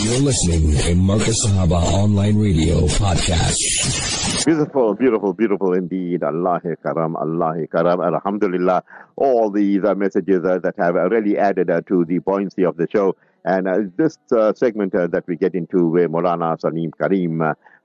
You're listening to Markaz Sahaba Online Radio Podcast. Beautiful, beautiful, beautiful indeed. Allah karam, Allah karam, alhamdulillah. All these messages uh, that have really added uh, to the buoyancy of the show. And uh, this segment that we get into where Molana Salim Karim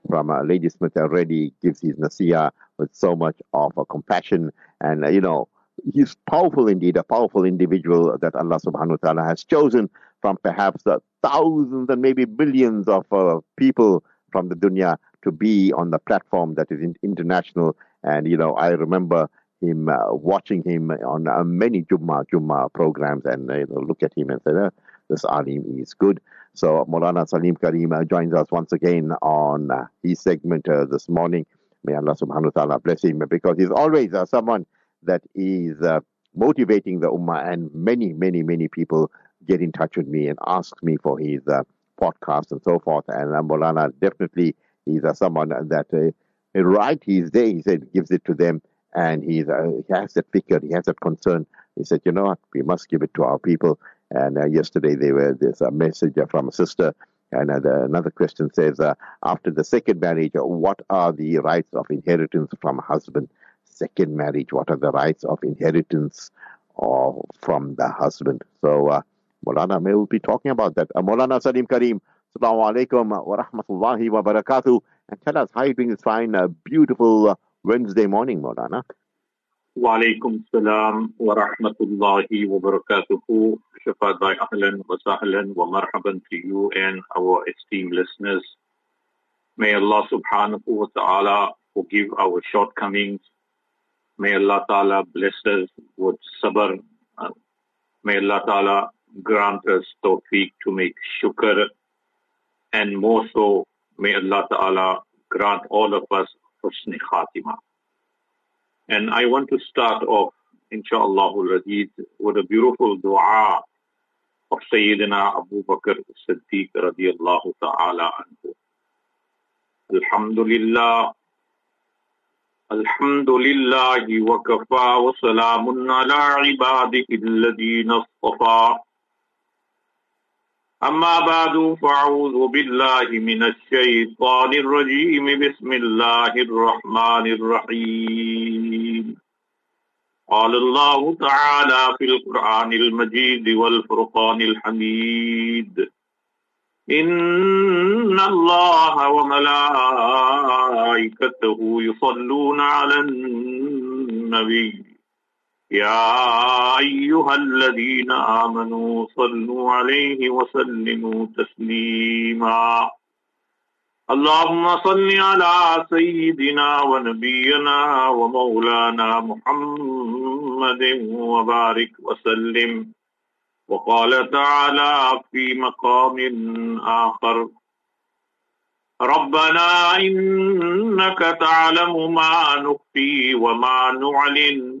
from uh, Ladysmith already gives his nasiya with so much of compassion. And, you know, he's powerful indeed, a powerful individual that Allah subhanahu wa ta'ala has chosen from perhaps the thousands and maybe billions of uh, people from the dunya to be on the platform that is in- international. And, you know, I remember him uh, watching him on uh, many Jummah, Jummah programs and you know, look at him and say, oh, this Alim is good. So Maulana Salim Karim uh, joins us once again on uh, his segment uh, this morning. May Allah subhanahu wa ta'ala bless him because he's always someone that is motivating the ummah and many, many, many people get in touch with me and ask me for his uh, podcast and so forth. And uh, Molana definitely he's uh, someone that uh, right he's there. He said gives it to them, and he's he has that figure, he has that concern. He said, you know what, we must give it to our people. And uh, yesterday there was a message from a sister. And the, another question says, after the second marriage, what are the rights of inheritance from a husband? Second marriage, what are the rights of inheritance from the husband? So Maulana may will be talking about that. Uh, Maulana Salim Karim, Assalamu alaikum wa rahmatullahi wa barakatuh. And tell us how you doing this fine, uh, beautiful uh, Wednesday morning, Maulana. Wa alaikum salam wa rahmatullahi wa barakatuh. Shafat Bhai ahlan wa sahlan wa marhaban to you and our esteemed listeners. May Allah subhanahu wa ta'ala forgive our shortcomings. May Allah ta'ala bless us with sabr. May Allah ta'ala grant us tawfiq to make shukr and more so may Allah Ta'ala grant all of us husn khatima. And I want to start off, inshallah with a beautiful dua of Sayyidina Abu Bakr Siddiq radiallahu ta'ala anhu. Alhamdulillah الحمد لله وكفى وسلام على عباده الذين اصطفى أما بعد فأعوذ بالله من الشيطان الرجيم. بسم الله الرحمن الرحيم. قال الله تعالى في القرآن المجيد والفرقان الحميد. إن الله وملائكته يصلون على النبي. يا أيها الذين آمنوا صلوا عليه وسلموا تسليما. اللهم صل على سيدنا ونبينا ومولانا محمد وبارك وسلم. وقال تعالى في مقام آخر. ربنا إنك تعلم ما نخفي وما نعلن.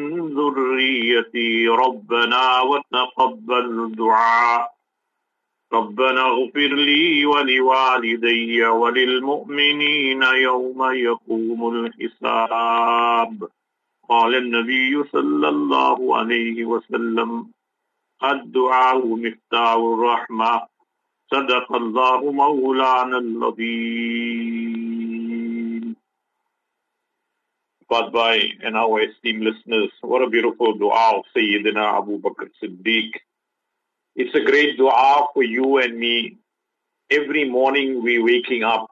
ذريتي ربنا وتقبل دعاء. ربنا اغفر لي ولوالدي وللمؤمنين يوم يقوم الحساب. قال النبي صلى الله عليه وسلم الدعاء مفتاح الرحمة. صدق الله مولانا العظيم. By and our esteemed listeners. What a beautiful dua of Sayyidina Abu Bakr Siddiq. It's a great dua for you and me. Every morning we waking up,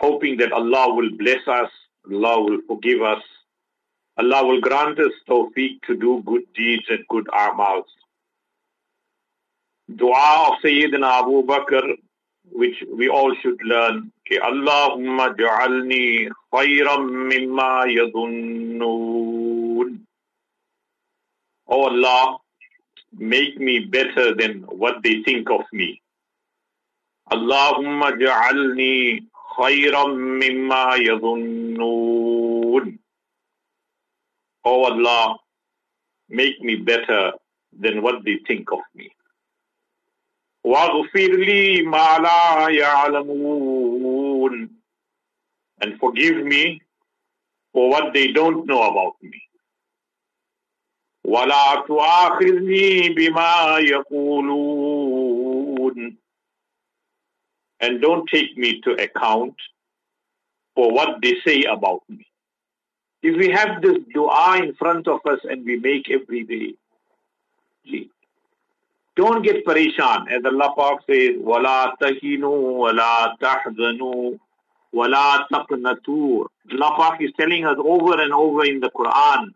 hoping that Allah will bless us, Allah will forgive us, Allah will grant us tawfiq to do good deeds and good amals. Dua of Sayyidina Abu Bakr which we all should learn. Okay, Allahumma ja'alni khayram mimma yadunnoon. Oh Allah, make me better than what they think of me. Allahumma ja'alni khayram mimma yadunnoon. Oh Allah, make me better than what they think of me. واغفر لي ما لا يعلمون and forgive me for what they don't know about me. ولا تؤاخذني بما يقولون and don't take me to account for what they say about me. If we have this dua in front of us and we make every day, don't get parishan. As Allah Pak says, وَلَا تَهِنُوا وَلَا تَحْزَنُوا وَلَا تَقْنَتُوا Allah Pak is telling us over and over in the Quran,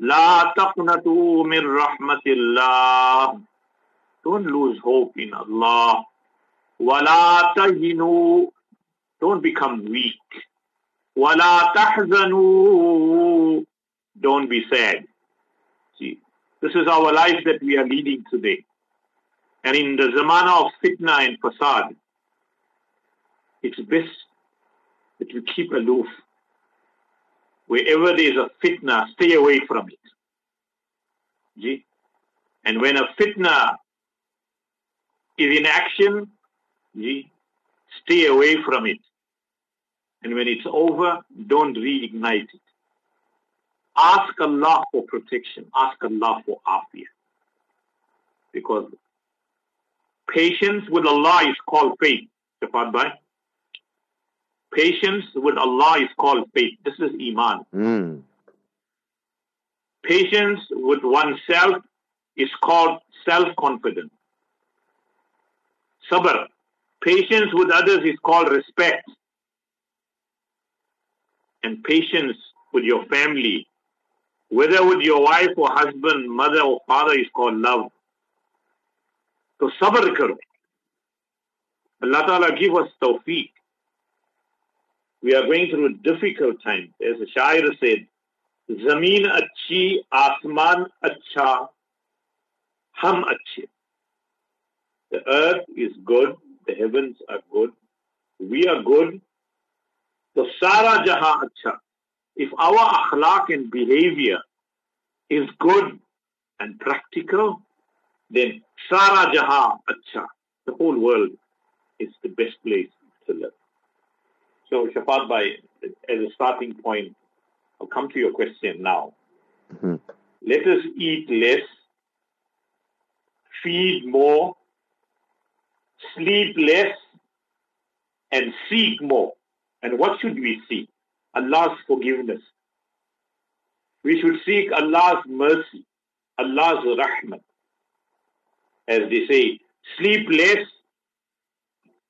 لَا تَقْنَتُوا مِن رَحْمَةِ اللَّهِ Don't lose hope in Allah. وَلَا تَهِنُوا Don't become weak. وَلَا تَحْزَنُوا Don't be sad. See, this is our life that we are leading today. And in the zamana of fitna and fasad, it's best that you keep aloof. Wherever there is a fitna, stay away from it. See? And when a fitna is in action, see, stay away from it. And when it's over, don't reignite it. Ask Allah for protection. Ask Allah for afiyah. Because patience with Allah is called faith. Shafat Bhai. Patience with Allah is called faith. This is Iman. Mm. Patience with oneself is called self-confidence. Sabr. Patience with others is called respect. And patience with your family, whether with your wife or husband, mother or father, is called love. So sabr karo. Allah Ta'ala give us tawfiq. We are going through a difficult times. As the Shair said, Zameen achhi, Asman acha, Ham achhe. The earth is good, the heavens are good, we are good. So Sara Jaha acha. If our akhlaq and behavior is good and practical, then Sara Jaha acha. The whole world is the best place to live. So Shafat Bhai, as a starting point, I'll come to your question now. Mhm. Let us eat less, feed more, sleep less, and seek more. And what should we seek? Allah's forgiveness. We should seek Allah's mercy, Allah's rahmat. as they say sleep less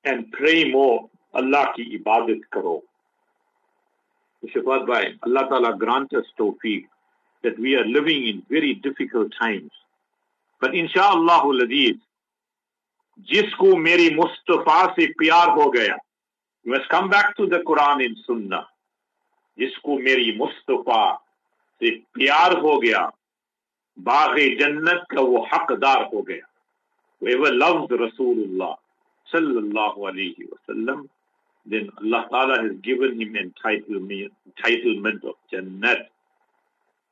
and pray more. اللہ کی عبادت کرو. شفاعت بھائی، اللہ تعالیٰ گرانٹ us توفیق that we are living in very difficult times. But انشاءاللہ العزیز جس کو میری مصطفیٰ سے پیار ہو گیا you must come back to the Quran and Sunnah. جس کو میری مصطفیٰ سے پیار ہو گیا، باغ جنت کا وہ حقدار ہو گیا. whoever loves Rasulullah sallallahu alayhi wasallam then Allah Ta'ala has given him entitlement, entitlement of Jannat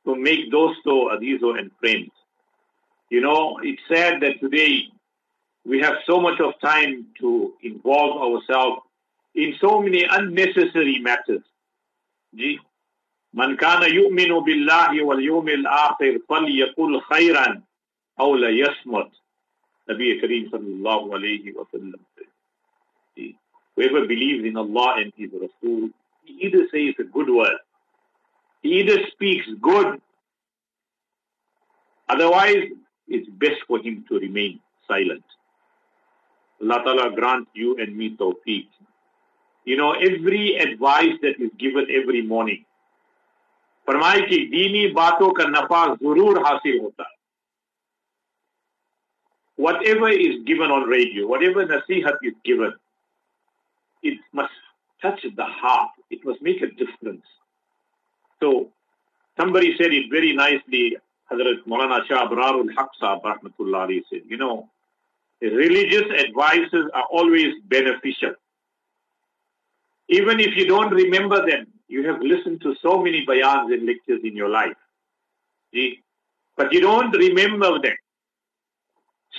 to make those so Adizo and friends. You know, it's sad that today we have so much of time to involve ourselves in so many unnecessary matters. Ji, من كان يؤمن بالله واليوم الآخر فليقل خيرا أو ليصمت Nabi Kareem sallallahu alayhi wa sallam said, "See, Whoever believes in Allah and His Rasul, he either says a good word, he either speaks good, otherwise it's best for him to remain silent. Allah Ta'ala grant you and me tawfiq. You know, every advice that is given every morning, फरमाए कि दीनी बातों का नफा जरूर हासिल होता है whatever is given on radio, whatever nasihat is given, it must touch the heart. It must make a difference. So somebody said it very nicely. Hazrat Maulana Shah Abrarul Haq Sahab Rahmatullah alayhi said, you know, religious advices are always beneficial. Even if you don't remember them, you have listened to so many bayans and lectures in your life. See? But you don't remember them.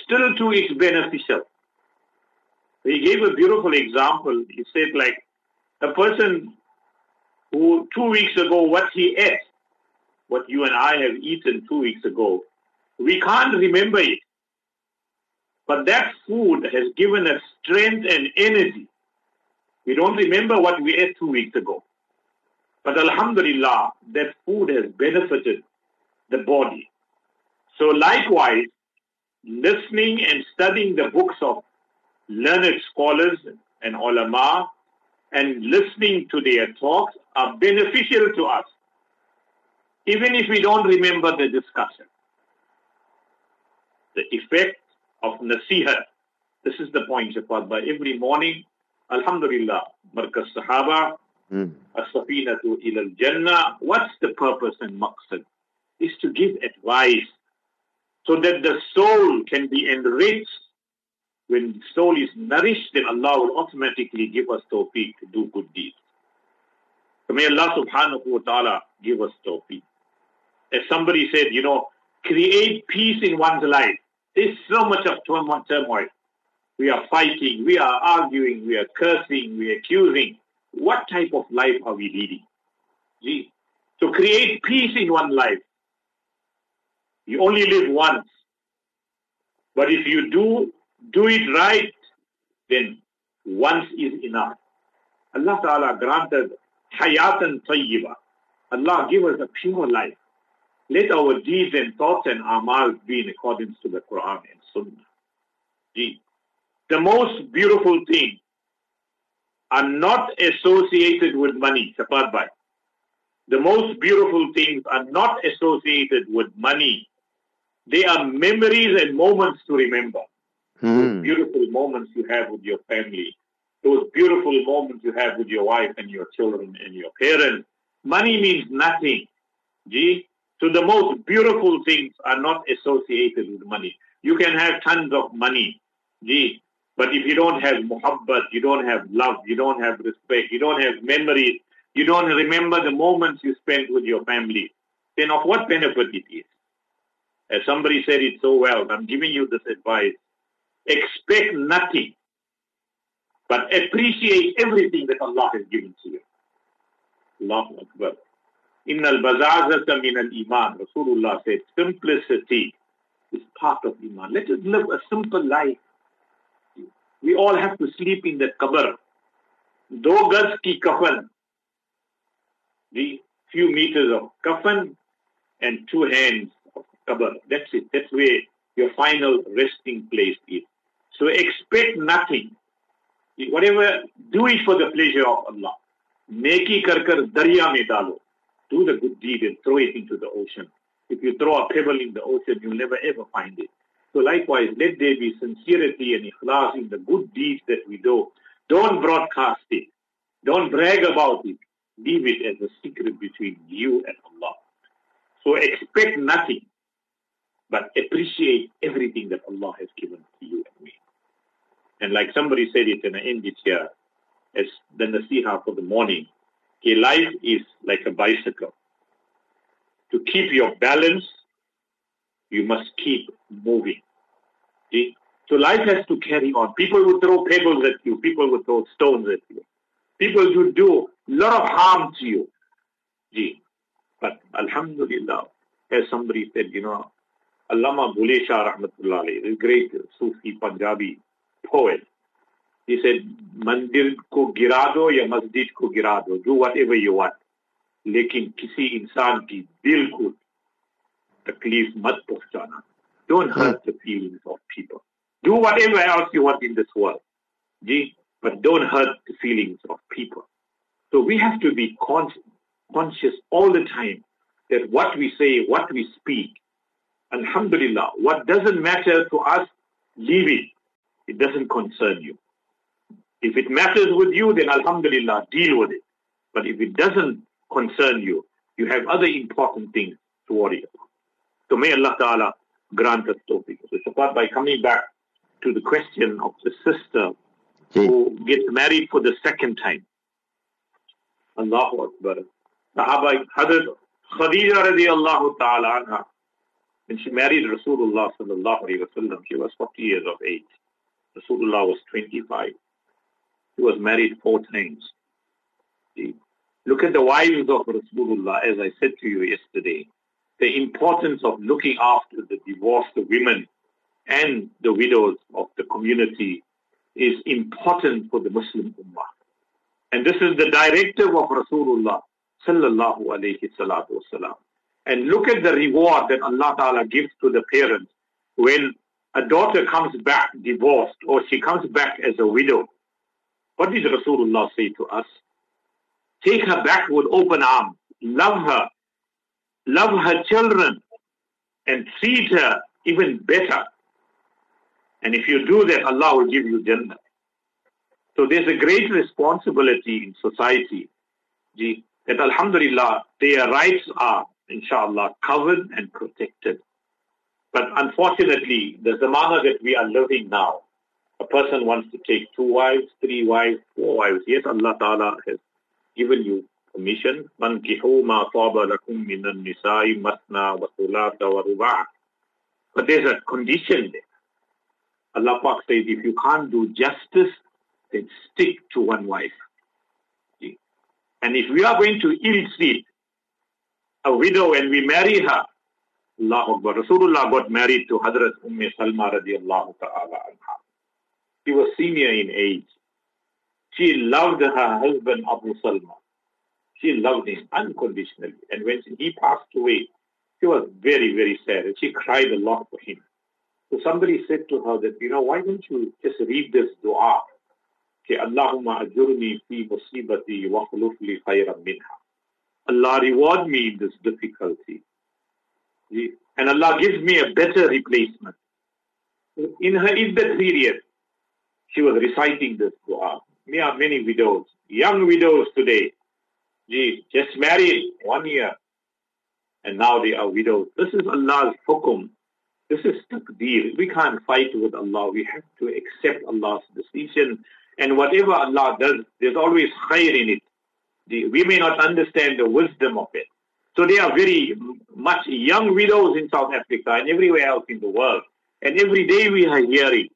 Still too it's beneficial. He gave a beautiful example. He said like a person who two weeks ago what he ate, what you and I have eaten two weeks ago, we can't remember it. But that food has given us strength and energy. We don't remember what we ate two weeks ago. But Alhamdulillah, that food has benefited the body. So likewise, listening and studying the books of learned scholars and ulama and listening to their talks are beneficial to us, even if we don't remember the discussion. The effect of nasihat. This is the point, Shafat. By every morning, Alhamdulillah, Markaz Sahaba, mm. As-Safinatu ila jannah What's the purpose and maqsad? Is to give advice so that the soul can be enriched. When the soul is nourished, then Allah will automatically give us tawfiq to do good deeds. So may Allah subhanahu wa ta'ala give us tawfiq. As somebody said, you know, create peace in one's life. There's so much of turmoil. We are fighting, we are arguing, we are cursing, we are accusing. What type of life are we leading? Gee. To create peace in one life, you only live once. But if you do do it right, then once is enough. Allah Ta'ala granted hayatan tayyiba. Allah give us a pure life. Let our deeds and thoughts and amal be in accordance to the Quran and Sunnah. The most beautiful thing are not associated with money, Bhai. The most beautiful things are not associated with money. They are memories and moments to remember. Hmm. Those beautiful moments you have with your family, those beautiful moments you have with your wife and your children and your parents. Money means nothing. Gee, so the most beautiful things are not associated with money. You can have tons of money, gee, but if you don't have muhabbat, you don't have love, you don't have respect, you don't have memories, you don't remember the moments you spent with your family, then of what benefit it is? As somebody said it so well, I'm giving you this advice. Expect nothing, but appreciate everything that Allah has given to you. Allahu Akbar. In al bazazata min al iman. Rasulullah said, simplicity is part of iman. Let us live a simple life. We all have to sleep in that qabr. Do gaz ki kafan. The few meters of kafan and two hands That's it. That's where your final resting place is. So expect nothing. Whatever, do it for the pleasure of Allah. Neki kar kar darya mein dalo do the good deed and throw it into the ocean. If you throw a pebble in the ocean, you'll never ever find it. So likewise, let there be sincerity and ikhlas in the good deeds that we do. Don't broadcast it. Don't brag about it. Leave it as a secret between you and Allah. So expect nothing, but appreciate everything that Allah has given to you and me. And like somebody said it, and I end it as the nasiha for the morning, a life is like a bicycle. To keep your balance, you must keep moving. See? So life has to carry on. People will throw pebbles at you. People will throw stones at you. People will do a lot of harm to you. See? But Alhamdulillah, as somebody said, you know, Allama Bulleh Shah Rahmatullahi, the great Sufi Punjabi poet, he said, Mandir ko girado ya masjid ko girado, do whatever you want. Lekin kisi insan ki bilkul takleef mat pohchana. Don't hmm. hurt the feelings of people. Do whatever else you want in this world. But don't hurt the feelings of people. So we have to be conscious all the time that what we say, what we speak, Alhamdulillah, what doesn't matter to us, leave it. It doesn't concern you. If it matters with you, then Alhamdulillah, deal with it. But if it doesn't concern you, you have other important things to worry about. So may Allah Ta'ala grant us tawfiq. So Shafat, by coming back to the question of the sister who gets married for the second time. Allahu Akbar. Sahaba Hadrat Khadija radiallahu ta'ala anha, when she married Rasulullah sallallahu alayhi she was 40 years of age. Rasulullah was 25. He was married four times. See? Look at the wives of Rasulullah, as I said to you yesterday. The importance of looking after the divorced women and the widows of the community is important for the Muslim Ummah. And this is the directive of Rasulullah sallallahu alayhi salatu wasalam. And look at the reward that Allah Ta'ala gives to the parents when a daughter comes back divorced or she comes back as a widow. What did Rasulullah say to us? Take her back with open arms. Love her. Love her children. And treat her even better. And if you do that, Allah will give you Jannah. So there's a great responsibility in society that Alhamdulillah, their rights are, inshallah, covered and protected. But unfortunately, the zamana that we are living now, a person wants to take two wives, three wives, four wives. Yes, Allah Ta'ala has given you permission. But there's a condition there. Allah Pak says, if you can't do justice, then stick to one wife. And if we are going to ill treat a widow and we marry her, Allah Akbar, Rasulullah got married to Hadrat Umm Salma radiallahu ta'ala anha. He was senior in age. She loved her husband Abu Salma. She loved him unconditionally. And when he passed away, she was very, very sad. And she cried a lot for him. So somebody said to her that, you know, why don't you just read this dua? Okay, Allahumma ajurni fi musibati wa li khayran minha. Allah reward me in this difficulty. And Allah gives me a better replacement. In her iddat period, she was reciting this dua. There are many widows, young widows today. Gee, just married one year and now they are widows. This is Allah's hukum. This is taqdeer. We can't fight with Allah. We have to accept Allah's decision. And whatever Allah does, there's always khair in it. We may not understand the wisdom of it. So there are very much young widows in South Africa and everywhere else in the world. And every day we are hearing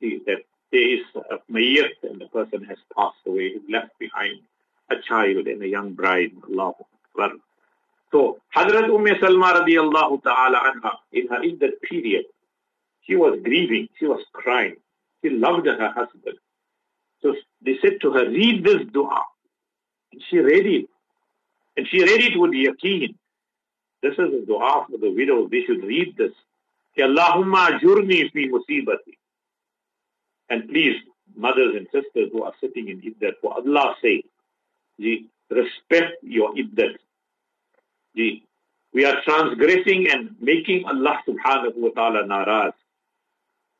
that there is a mayyat and the person has passed away, left behind a child and a young bride. Allah. So Hadrat Umm Salma radiallahu ta'ala anha, in her in that period, she was grieving, she was crying. She loved her husband. So they said to her, read this dua. She read it. And she read it with yaqeen. This is the dua for the widow. They should read this. Allahumma ajurni fi musibati. And please, mothers and sisters who are sitting in iddat, for Allah's sake, respect your iddat. We are transgressing and making Allah subhanahu wa ta'ala naraz.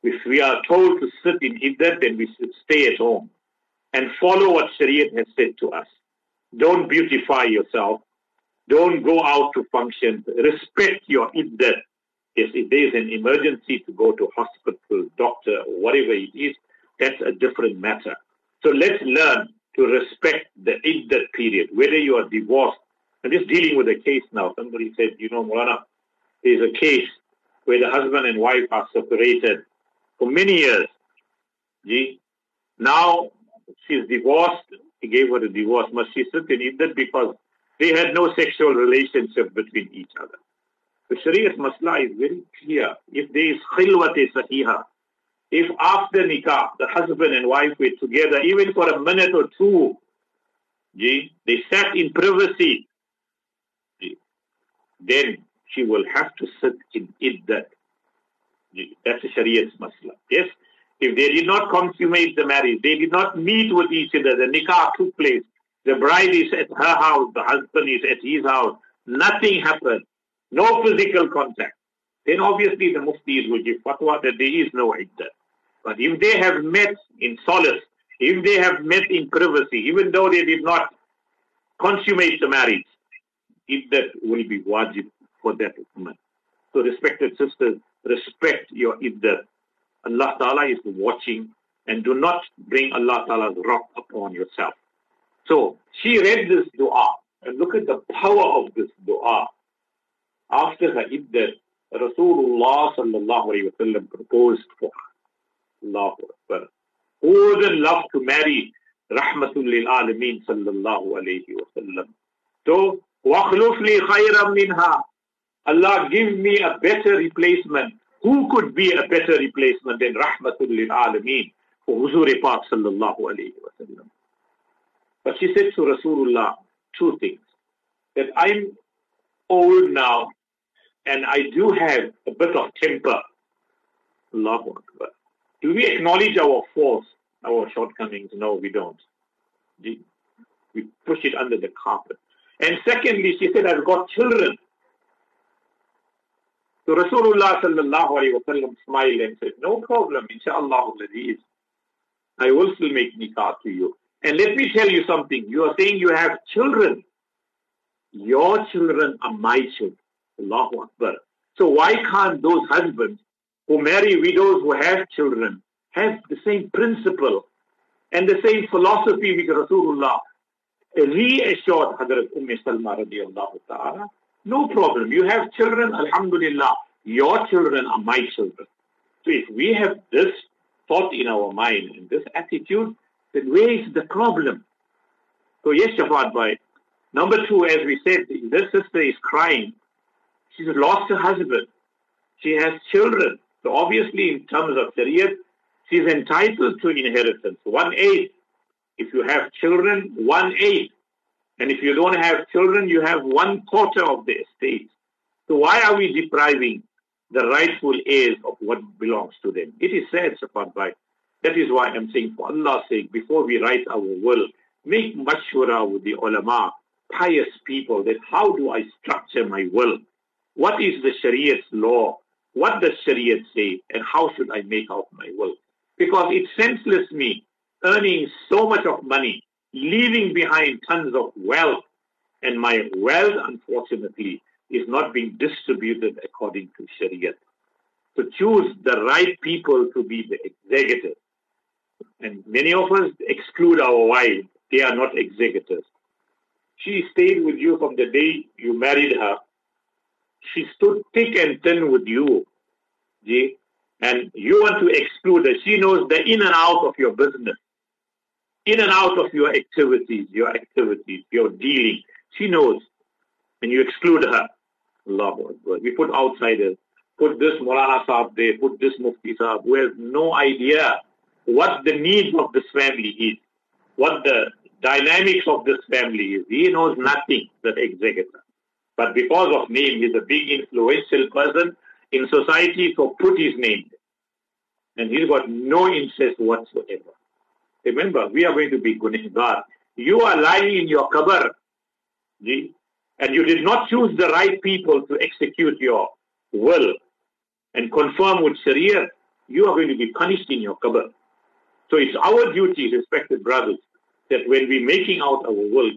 If we are told to sit in iddat, then we should stay at home and follow what Shariah has said to us. Don't beautify yourself. Don't go out to function. Respect your iddat. Yes, if there is an emergency to go to hospital, doctor, or whatever it is, that's a different matter. So let's learn to respect the iddat period, whether you are divorced. I'm just dealing with a case now. Somebody said, you know, Mulana, there's a case where the husband and wife are separated for many years. Gee, now she's divorced. He gave her a divorce. Must she sit in iddat because they had no sexual relationship between each other. The Shariah's masla is very clear. If there is khilwat sahiha, if after nikah, the husband and wife were together, even for a minute or two, they sat in privacy, then she will have to sit in iddat. That's the Shariah's masla. Yes? If they did not consummate the marriage, they did not meet with each other, the nikah took place, the bride is at her house, the husband is at his house, nothing happened, no physical contact, then obviously the muftis will give fatwa that there is no iddah. But if they have met in solace, if they have met in privacy, even though they did not consummate the marriage, iddat will be wajib for that woman. So respected sisters, respect your iddat. Allah Ta'ala is watching and do not bring Allah Ta'ala's wrath upon yourself. So she read this dua and look at the power of this dua. After her iddah, Rasulullah sallallahu alayhi wa sallam proposed for her. Allahu Akbar. Who wouldn't love to marry Rahmatul lil Alameen sallallahu alayhi wa sallam? So, وَخْلُفْ لِي خَيْرًا مِنْهَا Allah give me a better replacement. who could be a better replacement than Rahmatul lil Alameen for Huzur Pak sallallahu? But she said to Rasulullah two things. That I'm old now and I do have a bit of temper. Allahu Akbar. Do we acknowledge our faults, our shortcomings? No, we don't. We push it under the carpet. And secondly, she said, I've got children. So Rasulullah sallallahu alayhi wa sallam smiled and said, No problem, inshallah, I will still make nikah to you. And let me tell you something. You are saying you have children. Your children are my children. Allahu Akbar. So why can't those husbands who marry widows who have children have the same principle and the same philosophy with Rasulullah reassured Hadrat Umm Salma radiallahu ta'ala, no problem. You have children, alhamdulillah. Your children are my children. So if we have this thought in our mind and this attitude, then where is the problem? So yes, Shafat Bhai. Number two, as we said, this sister is crying. She's lost her husband. She has children. So obviously, in terms of Sharia, she's entitled to inheritance. One eighth. If you have children, one eighth. And if you don't have children, you have one quarter of the estate. So why are we depriving the rightful heirs of what belongs to them? It is said, Bhai, that is why I'm saying, for Allah's sake, before we write our will, make mashwara with the ulama, pious people, that how do I structure my will? What is the Shariah's law? What does Shariah say? And how should I make out my will? Because it's senseless me earning so much of money, leaving behind tons of wealth, and my wealth, unfortunately, is not being distributed according to Sharia. To choose the right people to be the executors. And many of us exclude our wives. They are not executors. She stayed with you from the day you married her. She stood thick and thin with you. See? And you want to exclude her. She knows the in and out of your business, in and out of your activities, your activities, your dealing. She knows. And you exclude her. Allah We put outsiders. Put this Mulana Saab there, put this Mufti Saab, who has no idea what the needs of this family is, what the dynamics of this family is. He knows nothing, that executor. But because of name, he's a big influential person in society, so put his name And he's got no interest whatsoever. Remember, we are going to be gunehgar. You are lying in your qabr, and you did not choose the right people to execute your will and confirm with Sharia, you are going to be punished in your qabr. So it's our duty, respected brothers, that when we're making out our will,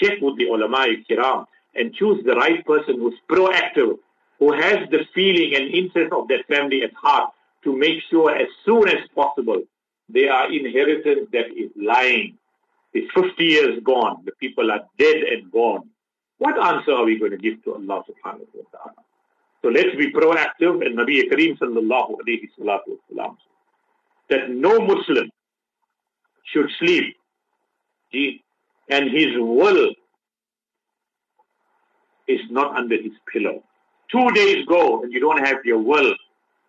check with the ulama kiram and choose the right person who's proactive, who has the feeling and interest of that family at heart to make sure as soon as possible their inheritance that is lying. It's 50 years gone. The people are dead and gone. What answer are we going to give to Allah subhanahu wa ta'ala? So let's be proactive and Nabi Kareem sallallahu alayhi wasalam that no Muslim should sleep and his will is not under his pillow. Two days go and you don't have your will,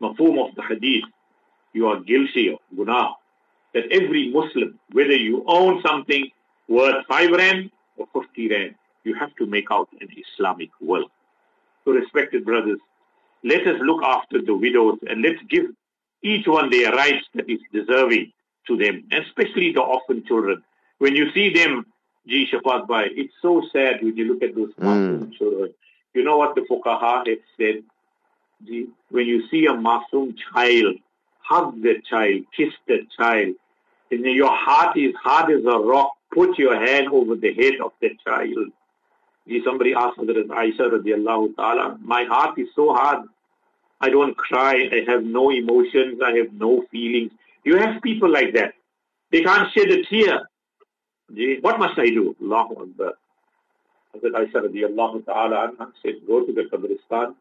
mafum of the hadith, you are guilty of guna. That every Muslim, whether you own something worth 5 rand or 50 rand, you have to make out an Islamic will. So respected brothers, let us look after the widows and let's give each one their rights that is deserving to them, especially the orphan children. When you see them, G. Shafat Bhai, it's so sad when you look at those mm. children. You know what the Fuqaha have said? When you see a Masoom child, hug the child, kiss the child, your heart is hard as a rock, put your hand over the head of that child. Somebody asked Hazrat Aisha radiallahu ta'ala, my heart is so hard, I don't cry. I have no emotions. I have no feelings. You have people like that. They can't shed a tear. What must I do? Allahu Akbar. Hazrat Aisha radiallahu ta'ala said, go to the Qabristan.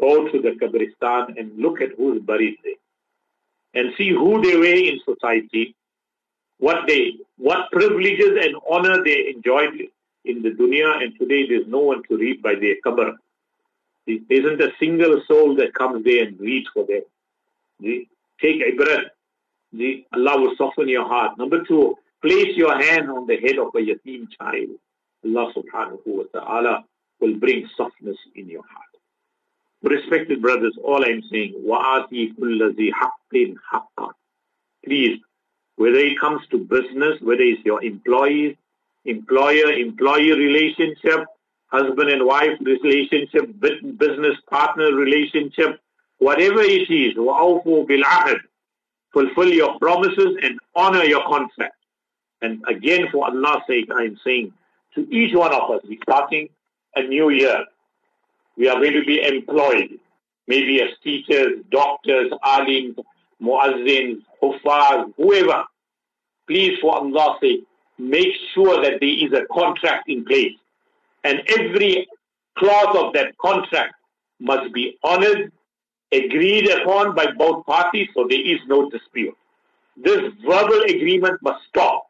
Go to the Qabristan and look at who's buried there. And see who they were in society, what they, what privileges and honor they enjoyed in the dunya, and today there's no one to read by their qabr. There isn't a single soul that comes there and reads for them. Take ibrat. Allah will soften your heart. Number two, place your hand on the head of a yatim child. Allah subhanahu wa ta'ala will bring softness in your heart. Respected brothers, all I'm saying, وَآتِي كُلَّ ذِي حَقٍّ حَقًّا Please, whether it comes to business, whether it's your employees, employer-employee relationship, husband and wife relationship, business partner relationship, whatever it is, وَأَوْفُوا بِالْعَهْدِ Fulfill your promises and honor your contract. And again, for Allah's sake, I'm saying to each one of us, we're starting a new year. We are going to be employed, maybe as teachers, doctors, alims, muazzins, huffaz, whoever. Please, for Allah's sake, make sure that there is a contract in place. And every clause of that contract must be honored, agreed upon by both parties, so there is no dispute. This verbal agreement must stop.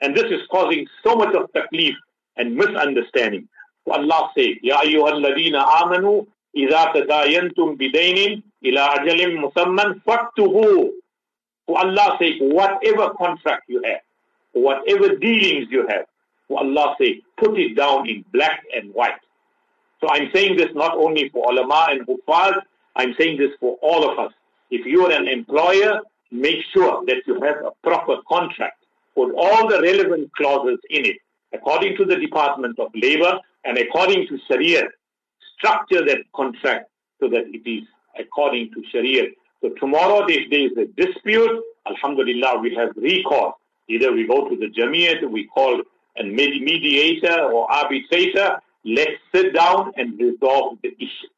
And this is causing so much of taklif and misunderstanding. For Allah's sake, Ya ayyuhalladina amanu, إذا تداينتم بدين إلى أجل مسمى فاكتبوه. For Allah's sake, whatever contract you have, whatever dealings you have, for Allah's sake, put it down in black and white. So I'm saying this not only for ulama and huffaz, I'm saying this for all of us. If you're an employer, make sure that you have a proper contract put all the relevant clauses in it, according to the Department of Labor and according to Sharia. Structure that contract so that it is according to Sharia. So tomorrow, if there is a dispute, Alhamdulillah, we have recourse. Either we go to the Jamiyat, we call a mediator or arbitrator. Let's sit down and resolve the issue.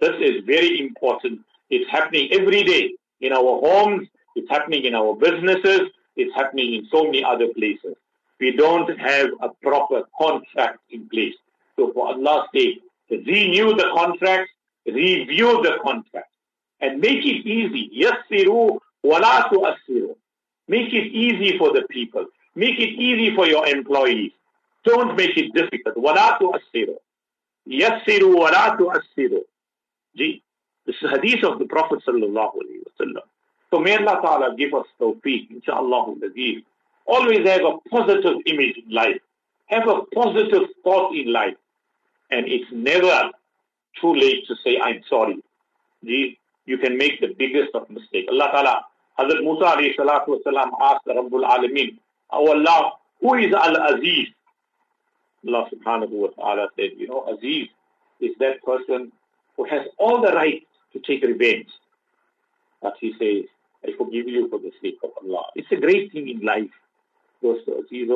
This is very important. It's happening every day in our homes. It's happening in our businesses. It's happening in so many other places. We don't have a proper contract in place. So for Allah's sake, renew the contract, review the contract, and make it easy. Yassiru wala tu'assiru. Make it easy for the people. Make it easy for your employees. Don't make it difficult. Wala tu'assiru. Yassiru wala tu'assiru. This is hadith of the Prophet sallallahu alaihi wasallam. So may Allah Ta'ala give us tawfiq, inshaAllah. Always have a positive image in life. Have a positive thought in life. And it's never too late to say, I'm sorry. You can make the biggest of mistakes. Allah Ta'ala, Hazrat Musa alayhi asked Rabbul Alameen, Oh Allah, who is Al-Aziz? Allah subhanahu wa ta'ala said, you know, Aziz is that person who has all the right to take revenge. But he says, I forgive you for the sake of Allah. It's a great thing in life. Those, know, we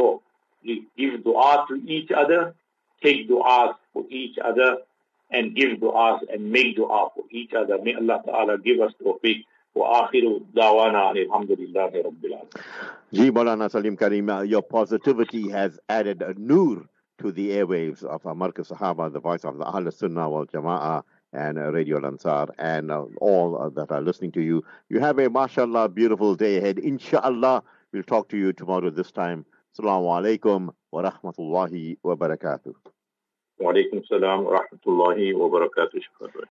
give dua to each other, take duas for each other, and give duas and make dua for each other. May Allah Ta'ala give us tawfiq. Ji Maulana Salim Karim, uh, your positivity has added a nur to the airwaves of uh, Markaz Sahaba, the voice of the Ahl Sunnah wal Jama'ah and uh, Radio Lansar and all that are listening to you. You have a mashallah beautiful day ahead. Inshallah, we'll talk to you tomorrow this time. Assalamu alaikum wa rahmatullahi wa barakatuh. Wa alaikum salam wa rahmatullahi wa barakatuh.